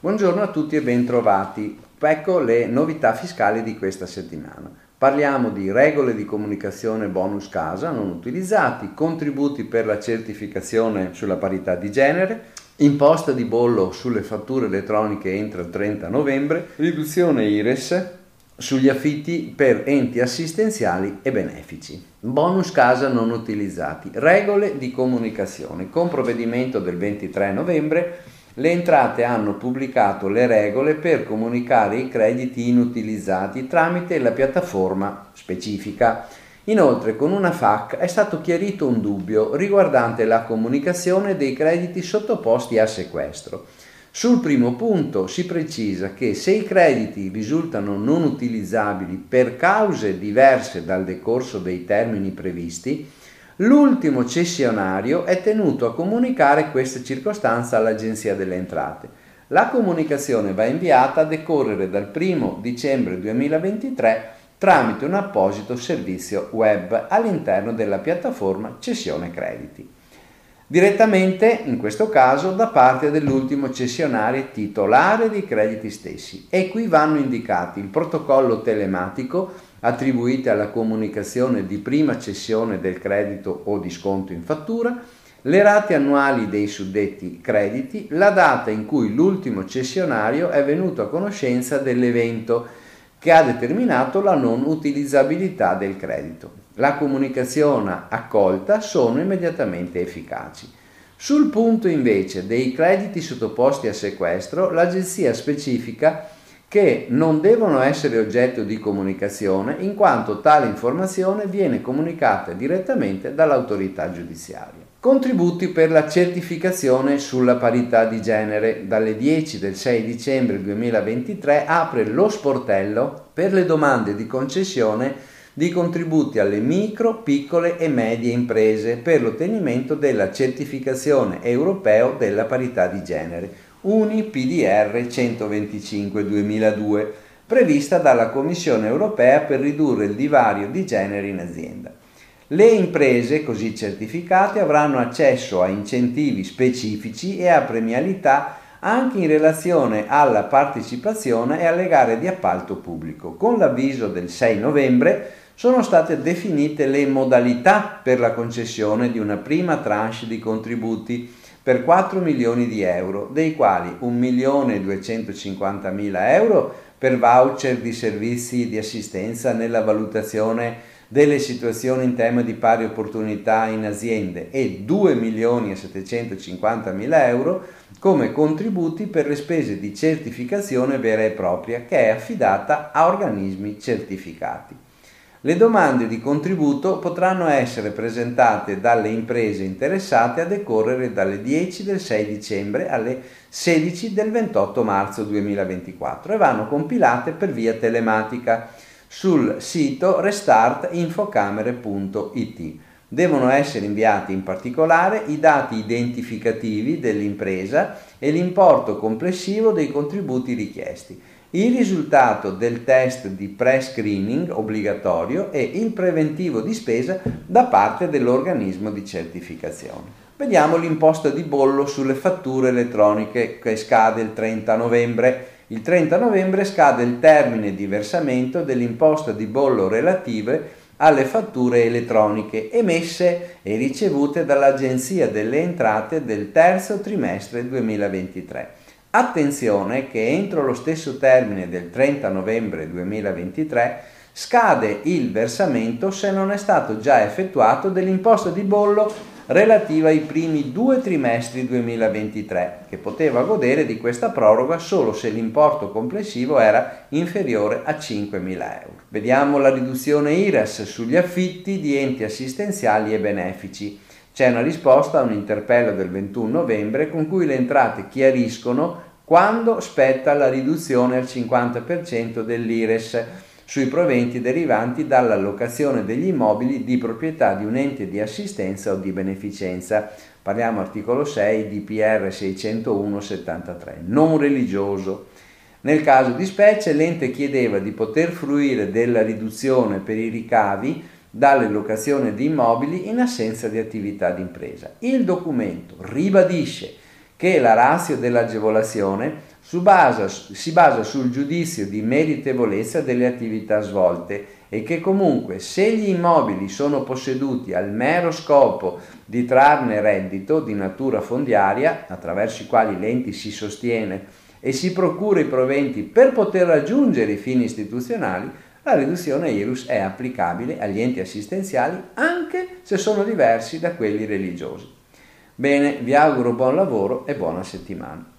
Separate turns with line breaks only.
Buongiorno a tutti e bentrovati. Ecco le novità fiscali di questa settimana. Parliamo di regole di comunicazione bonus casa non utilizzati, contributi per la certificazione sulla parità di genere, imposta di bollo sulle fatture elettroniche entro il 30 novembre, riduzione IRES sugli affitti per enti assistenziali e benefici. Bonus casa non utilizzati, regole di comunicazione. Con provvedimento del 23 novembre le entrate hanno pubblicato le regole per comunicare i crediti inutilizzati tramite la piattaforma specifica. Inoltre con una FAC è stato chiarito un dubbio riguardante la comunicazione dei crediti sottoposti a sequestro. Sul primo punto si precisa che se i crediti risultano non utilizzabili per cause diverse dal decorso dei termini previsti, l'ultimo cessionario è tenuto a comunicare questa circostanza all'Agenzia delle Entrate. La comunicazione va inviata a decorrere dal 1 dicembre 2023 tramite un apposito servizio web all'interno della piattaforma Cessione Crediti. Direttamente, in questo caso, da parte dell'ultimo cessionario titolare dei crediti stessi. E qui vanno indicati il protocollo telematico attribuito alla comunicazione di prima cessione del credito o di sconto in fattura, le rate annuali dei suddetti crediti, la data in cui l'ultimo cessionario è venuto a conoscenza dell'evento che ha determinato la non utilizzabilità del credito. La comunicazione accolta sono immediatamente efficaci. Sul punto invece dei crediti sottoposti a sequestro, l'agenzia specifica che non devono essere oggetto di comunicazione in quanto tale informazione viene comunicata direttamente dall'autorità giudiziaria. Contributi per la certificazione sulla parità di genere. Dalle 10 del 6 dicembre 2023 apre lo sportello per le domande di concessione di contributi alle micro, piccole e medie imprese per l'ottenimento della certificazione europeo della parità di genere, UNI PDR 125-2002, prevista dalla Commissione europea per ridurre il divario di genere in azienda. Le imprese così certificate avranno accesso a incentivi specifici e a premialità anche in relazione alla partecipazione e alle gare di appalto pubblico. Con l'avviso del 6 novembre sono state definite le modalità per la concessione di una prima tranche di contributi per 4 milioni di euro, dei quali 1 milione e 250 mila euro per voucher di servizi di assistenza nella valutazione delle situazioni in tema di pari opportunità in aziende e 2 milioni e 750 mila euro come contributi per le spese di certificazione vera e propria che è affidata a organismi certificati. Le domande di contributo potranno essere presentate dalle imprese interessate a decorrere dalle 10 del 6 dicembre alle 16 del 28 marzo 2024 e vanno compilate per via telematica sul sito restartinfocamere.it. Devono essere inviati in particolare i dati identificativi dell'impresa e l'importo complessivo dei contributi richiesti, il risultato del test di pre-screening obbligatorio e il preventivo di spesa da parte dell'organismo di certificazione. Vediamo l'imposta di bollo sulle fatture elettroniche che scade il 30 novembre. Il 30 novembre scade il termine di versamento dell'imposta di bollo relative alle fatture elettroniche emesse e ricevute dall'Agenzia delle Entrate del terzo trimestre 2023. Attenzione che entro lo stesso termine del 30 novembre 2023 scade il versamento se non è stato già effettuato dell'imposta di bollo relativa ai primi due trimestri 2023, che poteva godere di questa proroga solo se l'importo complessivo era inferiore a 5.000 euro. Vediamo la riduzione IRAS sugli affitti di enti assistenziali e benefici. C'è una risposta a un interpello del 21 novembre con cui le entrate chiariscono quando spetta la riduzione al 50% dell'IRES sui proventi derivanti dall'allocazione degli immobili di proprietà di un ente di assistenza o di beneficenza. Parliamo articolo 6 di PR 601-73, non religioso. Nel caso di specie l'ente chiedeva di poter fruire della riduzione per i ricavi dalle locazioni di immobili in assenza di attività di impresa. Il documento ribadisce che la razio dell'agevolazione si basa sul giudizio di meritevolezza delle attività svolte e che comunque se gli immobili sono posseduti al mero scopo di trarne reddito di natura fondiaria, attraverso i quali l'ente si sostiene e si procura i proventi per poter raggiungere i fini istituzionali, la riduzione IRUS è applicabile agli enti assistenziali anche se sono diversi da quelli religiosi. Bene, vi auguro buon lavoro e buona settimana.